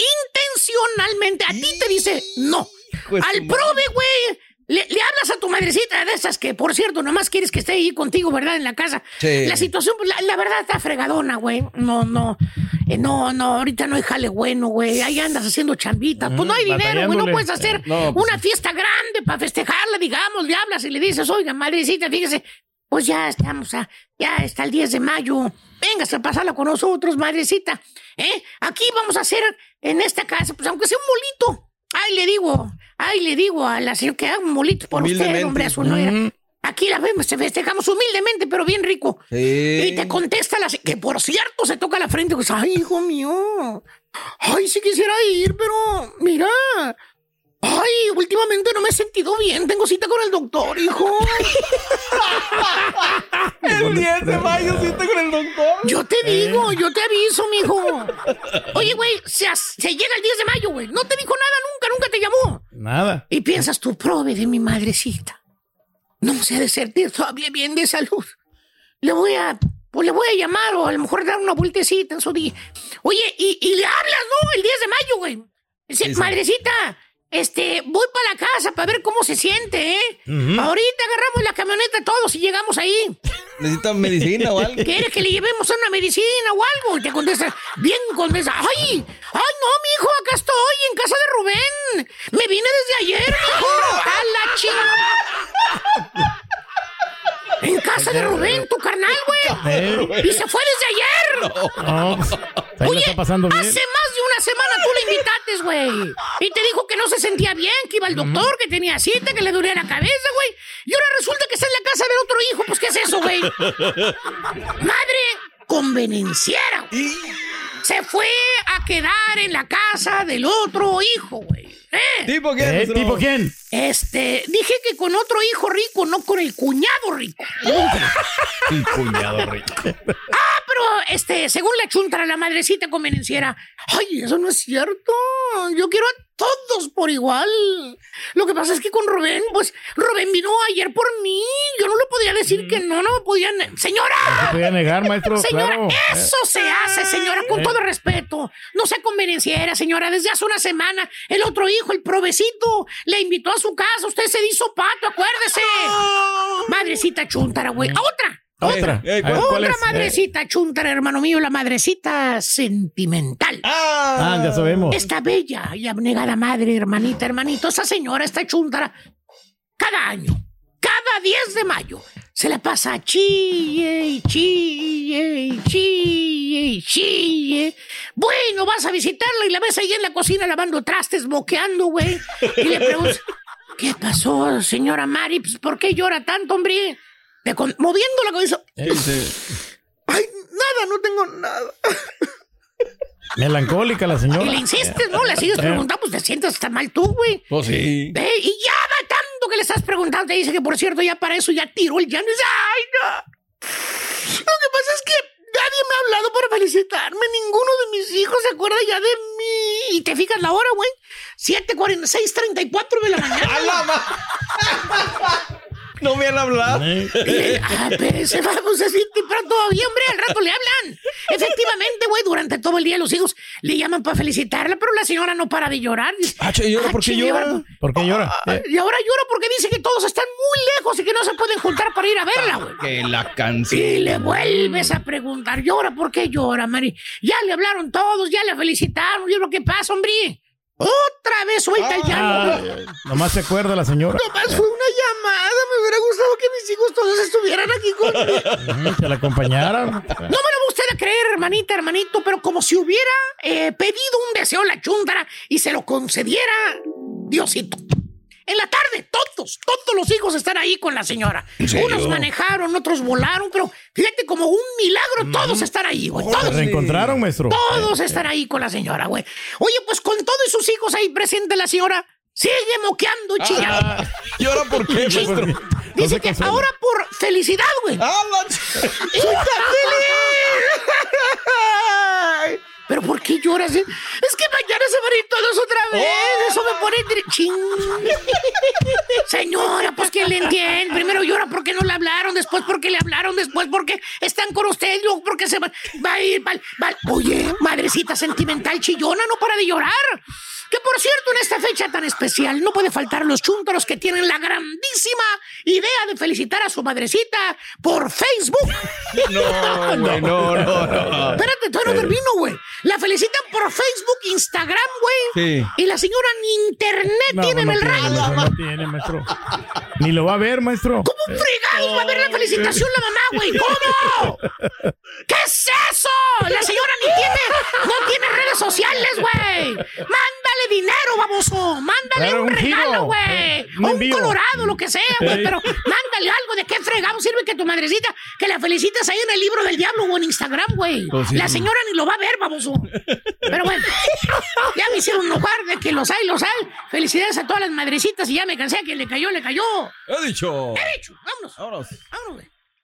intencionalmente a ti te dice no. Al prove, güey. Le, le hablas a tu madrecita de esas que, por cierto, nomás quieres que esté ahí contigo, ¿verdad? En la casa. Sí. La situación, la, la verdad, está fregadona, güey. No, no. eh, no, no, ahorita no hay jale bueno, güey. Ahí andas haciendo chambitas. Pues no hay dinero, güey. No puedes hacer No, pues una fiesta grande para festejarla, digamos. Le hablas y le dices, oiga, madrecita, fíjese, pues ya estamos, a, ya está el 10 de mayo. Véngase a pasarla con nosotros, madrecita. ¿Eh? Aquí vamos a hacer en esta casa, pues aunque sea un molito. Ay, le digo, ay, le digo a la señora que haga un molito por usted, hombre, a su nuera. Aquí la vemos, te festejamos humildemente, pero bien rico. Sí. Y te contesta la se- que por cierto se toca la frente, pues, ay, hijo mío. Ay, si quisiera ir, pero mira. Ay, últimamente no me he sentido bien. Tengo cita con el doctor, hijo. El 10 de mayo cita con el doctor. Yo te digo, yo te aviso, mijo. Oye, güey, se, llega el 10 de mayo, güey. No te dijo nada nunca, nunca te llamó. Nada. Y piensas, tú prove de mi madrecita. No ha de sentir todavía bien de salud. Le voy a pues le voy a llamar o a lo mejor dar una vueltecita en su día. Oye, y, y le hablas, ¿no? El 10 de mayo, güey. Dice, Sí, sí. madrecita, este, voy para la casa para ver cómo se siente, ¿eh? Ahorita agarramos la camioneta todos y llegamos ahí. ¿Necesitan medicina o algo? ¿Quieres que le llevemos una medicina o algo? Y te contesta, bien contesta, ¡ay! ¡Ay, no, mijo! Acá estoy, en casa de Rubén. Me vine desde ayer, mijo. ¡A la chingada! En casa de Rubén, tu carnal, güey. Y se fue desde ayer. No, pues, la está pasando bien. Hace más de una semana tú le invitaste, güey. Y te dijo que no se sentía bien, que iba al doctor, que tenía cita, que le dolía la cabeza, güey. Y ahora resulta que está en la casa de otro hijo. Pues, ¿qué es eso, güey? Madre convenenciera. güey. Se fue a quedar en la casa del otro hijo, güey. ¿Eh? ¿Tipo quién, Eh? ¿tipo quién? Este, dije que con otro hijo rico, no con el cuñado rico. El cuñado rico. Ah, este, según la chuntara, la madrecita convenenciera, ay, eso no es cierto. Yo quiero a todos por igual. Lo que pasa es que con Rubén, pues, Rubén vino ayer por mí. Yo no le podía decir que no, no me podían. No se ¡Señora! podía negar, maestro. Señora, claro. eso se hace, señora, con Eh. todo respeto. No sea convenenciera, señora. Desde hace una semana, el otro hijo, el provecito, le invitó a su casa. Usted se hizo pato, acuérdese. Madrecita chuntara, güey. ¡A otra! Otra. Eh, A ver, ¿cuál Otra es? madrecita chuntara, hermano mío, la madrecita sentimental. Ah, ya sabemos. Esta bella y abnegada madre, hermanita, hermanito, esa señora, esta chuntara, cada año, cada 10 de mayo, se la pasa chille chille chille chille. Bueno, vas a visitarla y la ves ahí en la cocina lavando trastes, boqueando, güey. Y le preguntas, ¿qué pasó, señora Mari? Pues, ¿Por qué llora tanto, hombre? De con- moviendo la cabeza. Ay, nada, no tengo nada. Melancólica la señora. Y le insistes, ¿no? Le sigues Eh. preguntando, pues te sientes tan mal tú, güey. Pues sí. Ve, y ya va tanto que le estás preguntando. Te dice que, por cierto, ya para eso ya tiró el dice, ¡ay, no! Lo que pasa es que nadie me ha hablado para felicitarme. Ninguno de mis hijos se acuerda ya de mí. Y te fijas la hora, güey. 7:46, 34 de la mañana. No me han hablado. Eh, ah, pero se va, pues es bien temprano todavía, hombre, al rato le hablan. Efectivamente, güey, durante todo el día los hijos le llaman para felicitarla, pero la señora no para de llorar. Ah, che, ¿y ahora "Ah, por qué llora? ¿Por qué llora? Ah, Y ahora llora porque dice que todos están muy lejos y que no se pueden juntar para ir a verla, güey. Que la Y canción. le vuelves a preguntar, llora, ¿por qué llora, Mari? Ya le hablaron todos, ya le felicitaron, yo lo que pasa, hombre. Otra vez suelta el llanto. ah, nomás se acuerda la señora. Nomás fue una llamada, me hubiera gustado que mis hijos todos estuvieran aquí conmigo. Que la acompañaran. No me lo va usted a creer, hermanita, hermanito, pero como si hubiera eh, pedido un deseo la chuntara y se lo concediera Diosito. En la tarde, todos, todos los hijos están ahí con la señora. Unos manejaron, otros volaron, pero fíjate, como un milagro, todos están ahí, güey. Se Todos. reencontraron, maestro. Todos están ahí con la señora, güey. Oye, pues con todos sus hijos ahí presente la señora, sigue moqueando y chillando. Ah, ¿Y ahora por qué, maestro? Dice que ahora por felicidad, güey. Ah, ¡Soy tan feliz! ¿Pero por qué lloras? Es que mañana se van a ir todos otra vez. Eso me pone... tri- Ching. Señora, pues que le entiende. Primero llora porque no le hablaron, después porque le hablaron, después porque están con usted, luego porque se va, va a ir... va- va- Oye, madrecita sentimental chillona, no para de llorar. Por cierto, en esta fecha tan especial no puede faltar los chúntaros que tienen la grandísima idea de felicitar a su madrecita por Facebook. No, güey, no, no, no. Espérate, todavía no termino, güey. La felicitan por Facebook, Instagram, güey. Sí. Y la señora ni internet No, tiene en no el radio. no tiene, maestro. Ni lo va a ver, maestro. ¿Cómo fregados va a ver la felicitación la mamá, güey? ¿Cómo? ¿Qué es eso? La señora ni tiene, no tiene redes sociales, güey. Mándale dinero, baboso. Mándale Claro, un, un regalo, güey. Eh, un O un envío. colorado, lo que sea, güey. Ey. Pero mándale algo. ¿De qué fregado sirve que tu madrecita, que la felicitas ahí en el libro del diablo o en Instagram, güey? Pues sí. La señora ni lo va a ver, baboso. Pero bueno, ya me hicieron enojar de que los hay, los hay. Felicidades a todas las madrecitas y ya me cansé. A quien le cayó, le cayó. He dicho. He dicho. Vámonos. Vámonos. Vámonos, güey.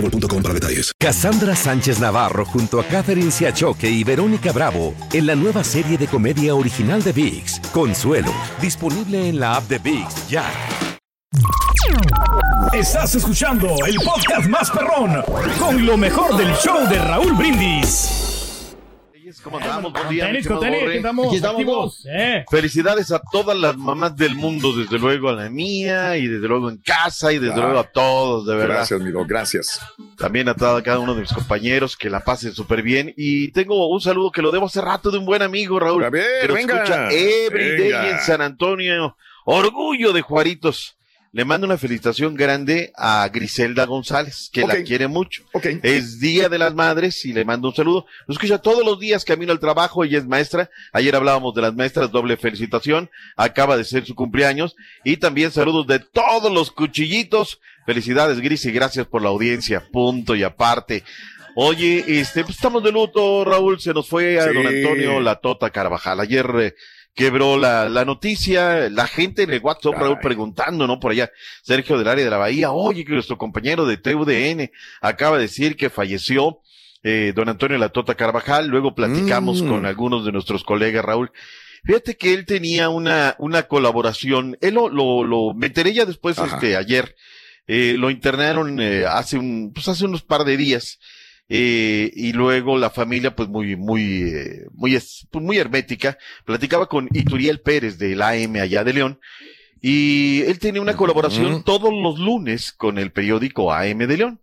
boostmobile.com para detalles. Cassandra Sánchez Navarro junto a Catherine Siachoque y Verónica Bravo en la nueva serie de comedia original de VIX, Consuelo, disponible en la app de VIX ya. Estás escuchando el podcast más perrón con lo mejor del show de Raúl Brindis. ¿Cómo andamos? Buen día, tenis, con tenis, aquí estamos, Aquí estamos, activos. Eh. Felicidades a todas las mamás del mundo, desde luego a la mía y desde luego en casa y desde Ah, luego a todos, de verdad. Gracias, mi Doc, gracias. También a cada, cada uno de mis compañeros que la pasen súper bien. Y tengo un saludo que lo debo hace rato de un buen amigo, Raúl. Ver, que nos venga, escucha every day en San Antonio. Orgullo de Juaritos. Le mando una felicitación grande a Griselda González, que la quiere mucho. Es Día de las Madres y le mando un saludo. Nos escucha todos los días camino al trabajo, ella es maestra. Ayer hablábamos de las maestras, doble felicitación. Acaba de ser su cumpleaños. Y también saludos de todos los cuchillitos. Felicidades, Gris, y gracias por la audiencia. Punto y aparte. Oye, este, pues estamos de luto, Raúl. Se nos fue a Sí. don Antonio La Tota Carvajal. Ayer eh, quebró la, la noticia, la gente en el WhatsApp, Raúl, preguntando, ¿no? Por allá, Sergio del área de la Bahía, oye, que nuestro compañero de TUDN acaba de decir que falleció eh, don Antonio La Tota Carvajal. Luego platicamos Mm. con algunos de nuestros colegas, Raúl. Fíjate que él tenía una, una colaboración, él lo, lo, lo me enteré ya después, Ajá. este, ayer, eh, lo internaron eh, hace un, pues hace unos par de días, eh, y luego la familia, pues muy, muy, eh, muy, es- pues, muy hermética, platicaba con Ituriel Pérez del AM allá de León, y él tenía una colaboración todos los lunes con el periódico AM de León.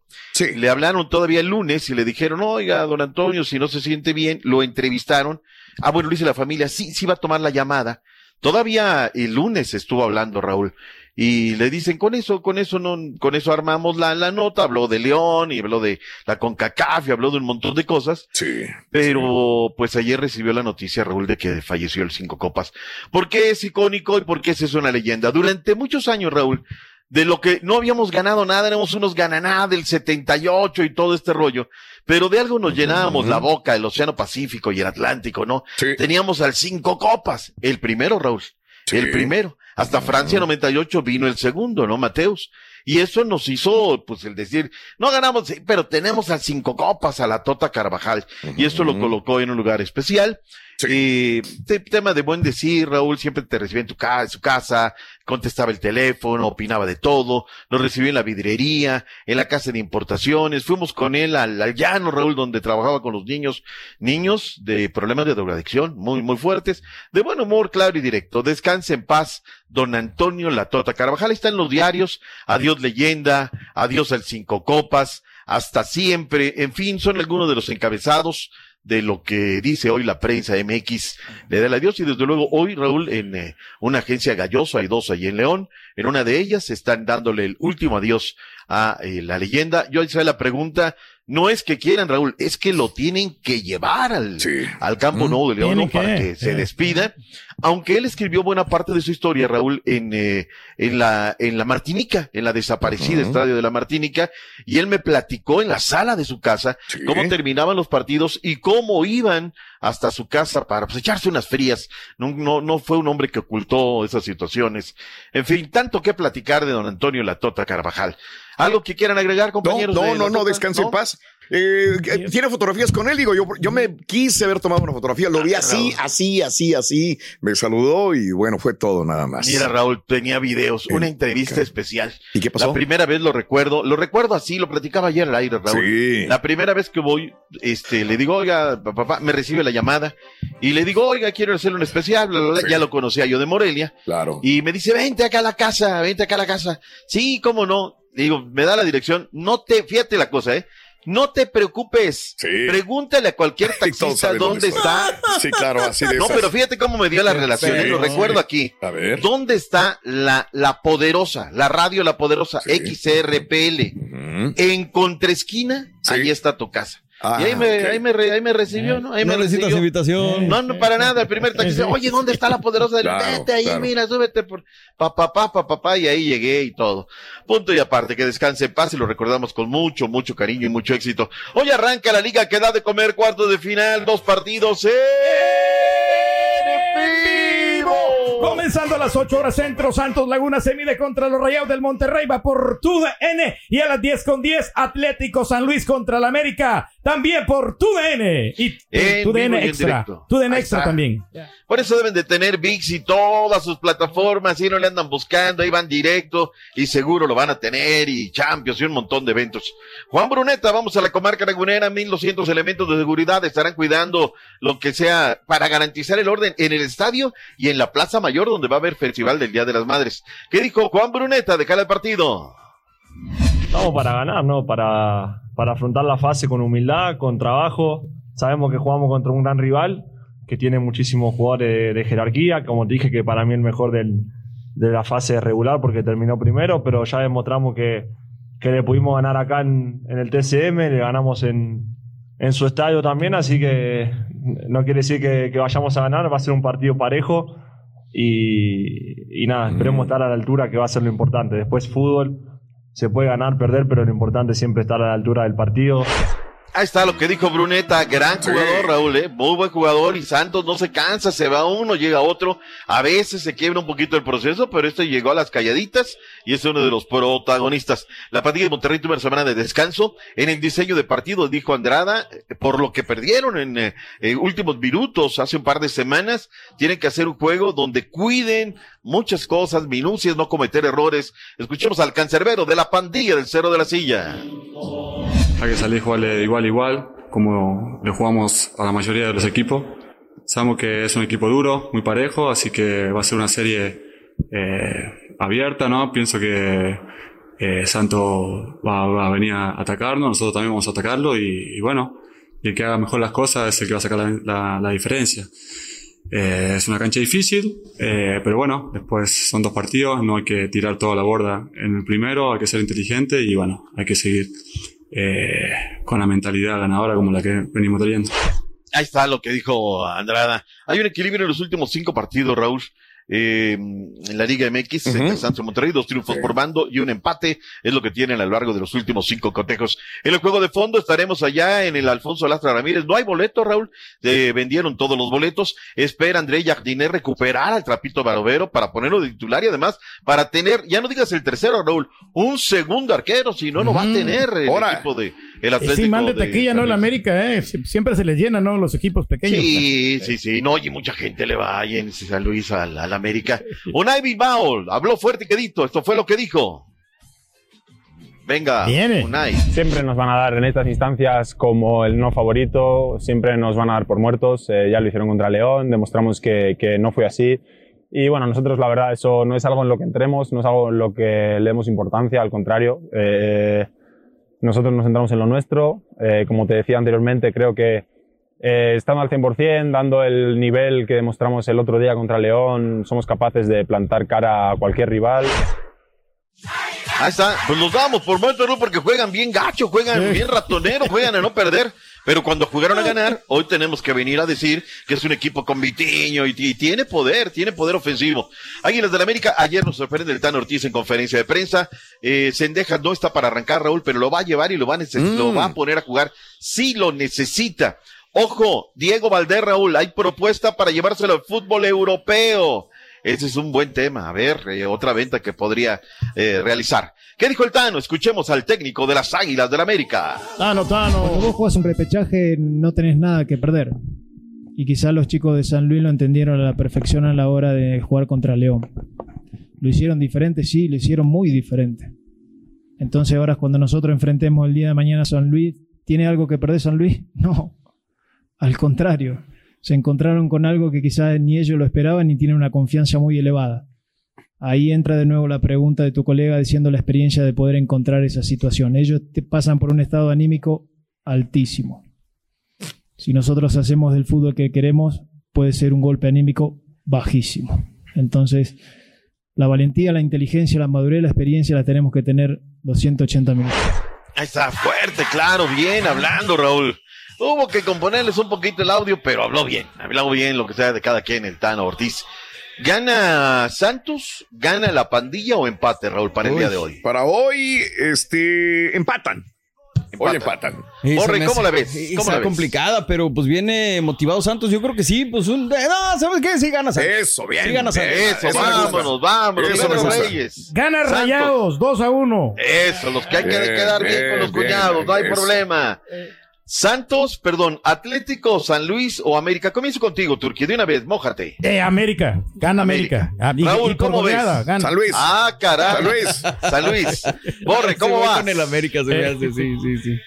Le hablaron todavía el lunes y le dijeron, oiga, don Antonio, si no se siente bien, lo entrevistaron. Ah, bueno, lo dice la familia, sí, sí va a tomar la llamada. Todavía el lunes estuvo hablando Raúl. Y le dicen, con eso, con eso no, con eso armamos la, la nota, habló de León y habló de la CONCACAF y habló de un montón de cosas. Sí. Pero, pues ayer recibió la noticia, Raúl, de que falleció el Cinco Copas. ¿Por qué es icónico y por qué es una leyenda? Durante muchos años, Raúl, de lo que no habíamos ganado nada, éramos unos gananá del 78 y todo este rollo, pero de algo nos llenábamos la boca, el Océano Pacífico y el Atlántico, ¿no? Teníamos al Cinco Copas, el primero, Raúl. El primero. Hasta Francia 98 vino el segundo, ¿no, Mateus? Y eso nos hizo, pues, el decir, no ganamos, pero tenemos al cinco copas, a la Tota Carvajal. Y esto lo colocó en un lugar especial. Te- tema de buen decir, Raúl siempre te recibía en tu casa, en su casa, contestaba el teléfono, opinaba de todo, nos recibió en la vidrería, en la casa de importaciones, fuimos con él al, al llano, Raúl, donde trabajaba con los niños, niños de problemas de drogadicción, muy, muy fuertes, de buen humor, claro y directo. Descanse en paz, don Antonio La Tota Carvajal, está en los diarios, adiós leyenda, adiós al cinco copas, hasta siempre, en fin, son algunos de los encabezados de lo que dice hoy la prensa MX, le da el adiós y desde luego hoy, Raúl, en eh, una agencia gallosa, hay dos allí en León, en una de ellas están dándole el último adiós a eh, la leyenda. Yo hice la pregunta, no es que quieran, Raúl, es que lo tienen que llevar al, al campo nuevo de León para que, que se eh. despida. Aunque él escribió buena parte de su historia, Raúl, en, eh, en la, en la Martinica, en la desaparecida estadio de la Martinica, y él me platicó en la sala de su casa cómo terminaban los partidos y cómo iban hasta su casa para pues, echarse unas frías. No, no, no fue un hombre que ocultó esas situaciones. En fin, tanto que platicar de don Antonio La Tota Carvajal. ¿Algo que quieran agregar, compañeros? No, no, no, no, descanse en paz. Eh, eh, tiene fotografías con él, digo, yo, yo me quise haber tomado una fotografía, lo vi así, así, así, así, me saludó y bueno, fue todo nada más. Mira, Raúl, tenía videos, una entrevista especial. ¿Y qué pasó? La primera vez lo recuerdo, lo recuerdo así, lo platicaba ayer al aire, Raúl. Sí. La primera vez que voy, este, le digo, oiga, pa- papá, me recibe la llamada y le digo, oiga, quiero hacerle un especial, bla, bla, bla. Sí. ya lo conocía yo de Morelia. Claro. Y me dice, vente acá a la casa, vente acá a la casa. Sí, cómo no. Digo, me da la dirección, no te, fíjate la cosa, eh. No te preocupes. Pregúntale a cualquier taxista dónde está. Sí, claro, así de No, esas. pero fíjate cómo me dio la Sí, relación. sí, ¿eh? Lo sí. recuerdo aquí. A ver. ¿Dónde está la, la poderosa, la radio La Poderosa, XRPL? En contraesquina, ahí está tu casa. Ah, y ahí me, ok. ahí me, re- ahí me recibió, ¿no? Ahí No me necesitas recibió. invitación. No, no, para nada. El primer taxista, oye, ¿dónde está la poderosa? Claro, Vete ahí, claro. mira, súbete por papá, papá, papá, y ahí llegué y todo. Punto y aparte, que descanse en paz y lo recordamos con mucho, mucho cariño y mucho éxito. Hoy arranca la liga que da de comer cuartos de final, dos partidos en vivo. Comenzando a las 8 horas centro, Santos Laguna se mide contra los Rayados del Monterrey, va por TUDN. Y a las 10 con 10, Atlético San Luis contra el América, también por TUDN. Y En TUDN Extra. TUDN Extra también. Por eso deben de tener VIX y todas sus plataformas, y no le andan buscando, ahí van directo, y seguro lo van a tener, y Champions, y un montón de eventos. Juan Bruneta, vamos a la comarca lagunera, 1200 elementos de seguridad estarán cuidando lo que sea para garantizar el orden en el estadio y en la Plaza Mayor, donde va a haber Festival del Día de las Madres. ¿Qué dijo Juan Bruneta de cara al partido? Estamos para ganar, ¿no? Para, para afrontar la fase con humildad, con trabajo. Sabemos que jugamos contra un gran rival que tiene muchísimos jugadores de, de jerarquía. Como te dije, que para mí el mejor del- de la fase regular porque terminó primero, pero ya demostramos que, que le pudimos ganar acá en, en el TCM, le ganamos en, en su estadio también, así que no quiere decir que, que vayamos a ganar, va a ser un partido parejo y, y nada, esperemos estar a la altura que va a ser lo importante. Después fútbol, se puede ganar, perder, pero lo importante es siempre estar a la altura del partido. Ahí está lo que dijo Bruneta, gran jugador Raúl, ¿eh? muy buen jugador y Santos no se cansa, se va uno, llega otro, a veces se quiebra un poquito el proceso, pero este llegó a las calladitas y es uno de los protagonistas. La pandilla de Monterrey tuvo una semana de descanso en el diseño de partido, dijo Andrada, eh, por lo que perdieron en eh, eh, últimos minutos hace un par de semanas, tienen que hacer un juego donde cuiden muchas cosas, minucias, no cometer errores. Escuchemos al cancerbero de la pandilla del Cerro de la Silla. Hay que salir a jugarle igual igual, como le jugamos a la mayoría de los equipos. Sabemos que es un equipo duro, muy parejo, así que va a ser una serie eh, abierta, ¿no? Pienso que eh, Santo va, a venir a atacarnos, nosotros también vamos a atacarlo y, y bueno, y el que haga mejor las cosas es el que va a sacar la, la- la diferencia. Eh, es una cancha difícil, eh, pero bueno, después son dos partidos, no hay que tirar toda la borda en el primero, hay que ser inteligente y bueno, hay que seguir eh, con la mentalidad ganadora como la que venimos trayendo. Ahí está lo que dijo Andrada. Hay un equilibrio en los últimos cinco partidos, Raúl. Eh, en la Liga MX, entre Santos y Monterrey, dos triunfos por bando y un empate es lo que tienen a lo largo de los últimos cinco cotejos. En el juego de fondo estaremos allá en el Alfonso Lastra Ramírez. No hay boleto, Raúl. Eh, vendieron todos los boletos. Espera André Jardiner recuperar al Trapito Barovero para ponerlo de titular y además para tener, ya no digas el tercero, Raúl, un segundo arquero, si no, no va a tener el Ahora. equipo de el Y Atlético. sí, mal de de taquilla, ¿no? El. América, ¿eh? Sie- Siempre se les llena, ¿no? Los equipos pequeños. Sí, sí, sí. No, y mucha gente le va ahí en San Luis al, al América. Unai Bilbao habló fuerte y quedito. Esto fue lo que dijo. Venga, Unai. Siempre nos van a dar en estas instancias como el no favorito, siempre nos van a dar por muertos. eh, ya lo hicieron contra León, demostramos que, que no fue así. Y bueno, nosotros la verdad eso no es algo en lo que entremos, no es algo en lo que le demos importancia, al contrario. eh, nosotros nos centramos en lo nuestro. eh, como te decía anteriormente, creo que eh, estando al 100%, dando el nivel que demostramos el otro día contra León, somos capaces de plantar cara a cualquier rival. Ahí está. Pues los damos por muerto, ¿no? Porque juegan bien gacho, juegan bien ratonero, juegan a no perder. Pero cuando jugaron a ganar, hoy tenemos que venir a decir que es un equipo con Vitiño y, y tiene poder, tiene poder ofensivo. Águilas del América, ayer nos sorprende el Tan Ortiz en conferencia de prensa. Eh, Sendejas no está para arrancar, Raúl, pero lo va a llevar y lo va a, Mm. lo va a poner a jugar si lo necesita. Ojo, Diego Valdés, Raúl, hay propuesta para llevárselo al fútbol europeo. Ese es un buen tema. A ver, eh, otra venta que podría eh, realizar. ¿Qué dijo el Tano? Escuchemos al técnico de las Águilas del América. Tano, Tano. Cuando vos jugás un repechaje no tenés nada que perder. Y quizás los chicos de San Luis lo entendieron a la perfección a la hora de jugar contra León. Lo hicieron diferente, sí, lo hicieron muy diferente. Entonces ahora cuando nosotros enfrentemos el día de mañana a San Luis, ¿tiene algo que perder San Luis? No. Al contrario, se encontraron con algo que quizás ni ellos lo esperaban ni tienen una confianza muy elevada. Ahí entra de nuevo la pregunta de tu colega diciendo la experiencia de poder encontrar esa situación. Ellos te pasan por un estado anímico altísimo. Si nosotros hacemos del fútbol que queremos, puede ser un golpe anímico bajísimo. Entonces, la valentía, la inteligencia, la madurez, la experiencia la tenemos que tener 280 minutos. Ahí está, fuerte, claro, bien hablando, Raúl. Hubo que componerles un poquito el audio, pero habló bien. Habló bien lo que sea de cada quien, el Tano Ortiz. ¿Gana Santos? ¿Gana la pandilla o empate, Raúl, para el Uy, día de hoy? Para hoy, este, empatan. Hoy empatan. Borre, ¿cómo la ves? sí, ¿Cómo está la ves? complicada, pero pues viene motivado Santos. Yo creo que sí, pues un. eh, No, ¿sabes qué? Sí gana Santos. Eso, bien. Sí gana Santos. Eso, Eso vámonos, vámonos, Eso gusta. Reyes. Gana Santos. Rayados, 2 a 1. Eso, los que hay que Bien, quedar bien, bien, con los bien, cuñados, no hay eso. problema. Santos, perdón, Atlético, San Luis o América. Comienzo contigo, Turquía, de una vez, mójate. Eh, América, gana América. Ah, Raúl, ¿cómo ves? gana. San Luis. Ah, caray. San Luis. San Luis. Borre, ¿cómo vas? Con el América se me Eh. hace, sí, sí, sí.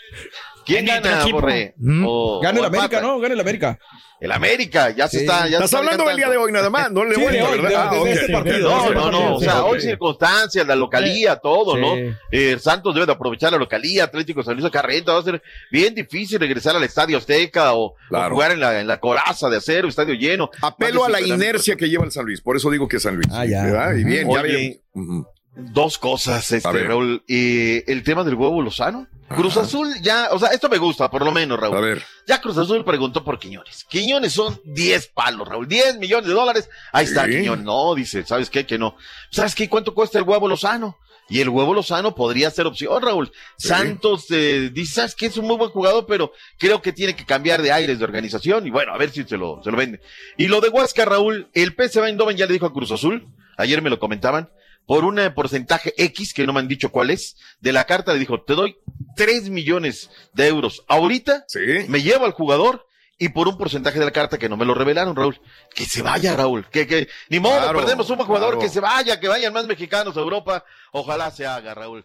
¿Quién gana. Borre? Mm. O- Gana el América. ¿no? Gana el América. El América, ya se Sí. está. Ya se Estás está hablando del día de hoy nada más, no le Sí, hoy, ¿verdad? de- Ah, de ok. este partido. No, Sí, no, no, o sí, sea, hoy circunstancias, la localía, todo, Sí. ¿no? Eh, Santos debe de aprovechar la localía, Atlético San Luis acá renta, va a ser bien difícil regresar al Estadio Azteca o, jugar en la, en la coraza de acero, estadio lleno. Apelo a la 50 mil inercia que lleva el San Luis, por eso digo que es San Luis. Ah, ya. ¿verdad? Y bien, ya Oye. Ujú. Dos cosas, este. Raúl. Eh, el tema del huevo Lozano. Cruz Azul ya, o sea, esto me gusta, por lo menos, Raúl. A ver. Ya Cruz Azul preguntó por Quiñones. Quiñones son 10 palos, Raúl. 10 millones de dólares. Ahí está. Quiñones. No, dice, ¿sabes qué? Que no. ¿Sabes qué? ¿Cuánto cuesta el huevo Lozano? Y el huevo Lozano podría ser opción, Raúl. Sí. Santos eh, dice, ¿sabes qué? Es un muy buen jugador, pero creo que tiene que cambiar de aires de organización. Y bueno, a ver si se lo, se lo vende. Y lo de Huasca, Raúl, el PSV Eindhoven ya le dijo a Cruz Azul, ayer me lo comentaban, por un porcentaje X, que no me han dicho cuál es, de la carta le dijo, te doy 3 millones de euros ahorita, Sí. me llevo al jugador y por un porcentaje de la carta que no me lo revelaron, Raúl. Que se vaya, Raúl. Que, que, ni modo, Claro, perdemos un jugador, claro. que se vaya, que vayan más mexicanos a Europa. Ojalá se haga, Raúl.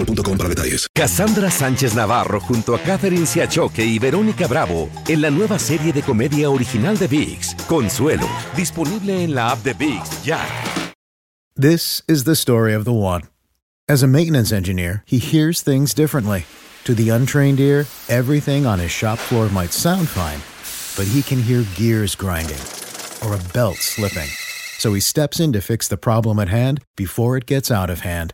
boostmobile.com para detalles. Cassandra Sánchez Navarro junto a Catherine Siachoque y Verónica Bravo en la nueva serie de comedia original de VIX, Consuelo, disponible en la app de VIX ya. This is the story of the one. As a maintenance engineer, he hears things differently. To the untrained ear, everything on his shop floor might sound fine, but he can hear gears grinding or a belt slipping. So he steps in to fix the problem at hand before it gets out of hand.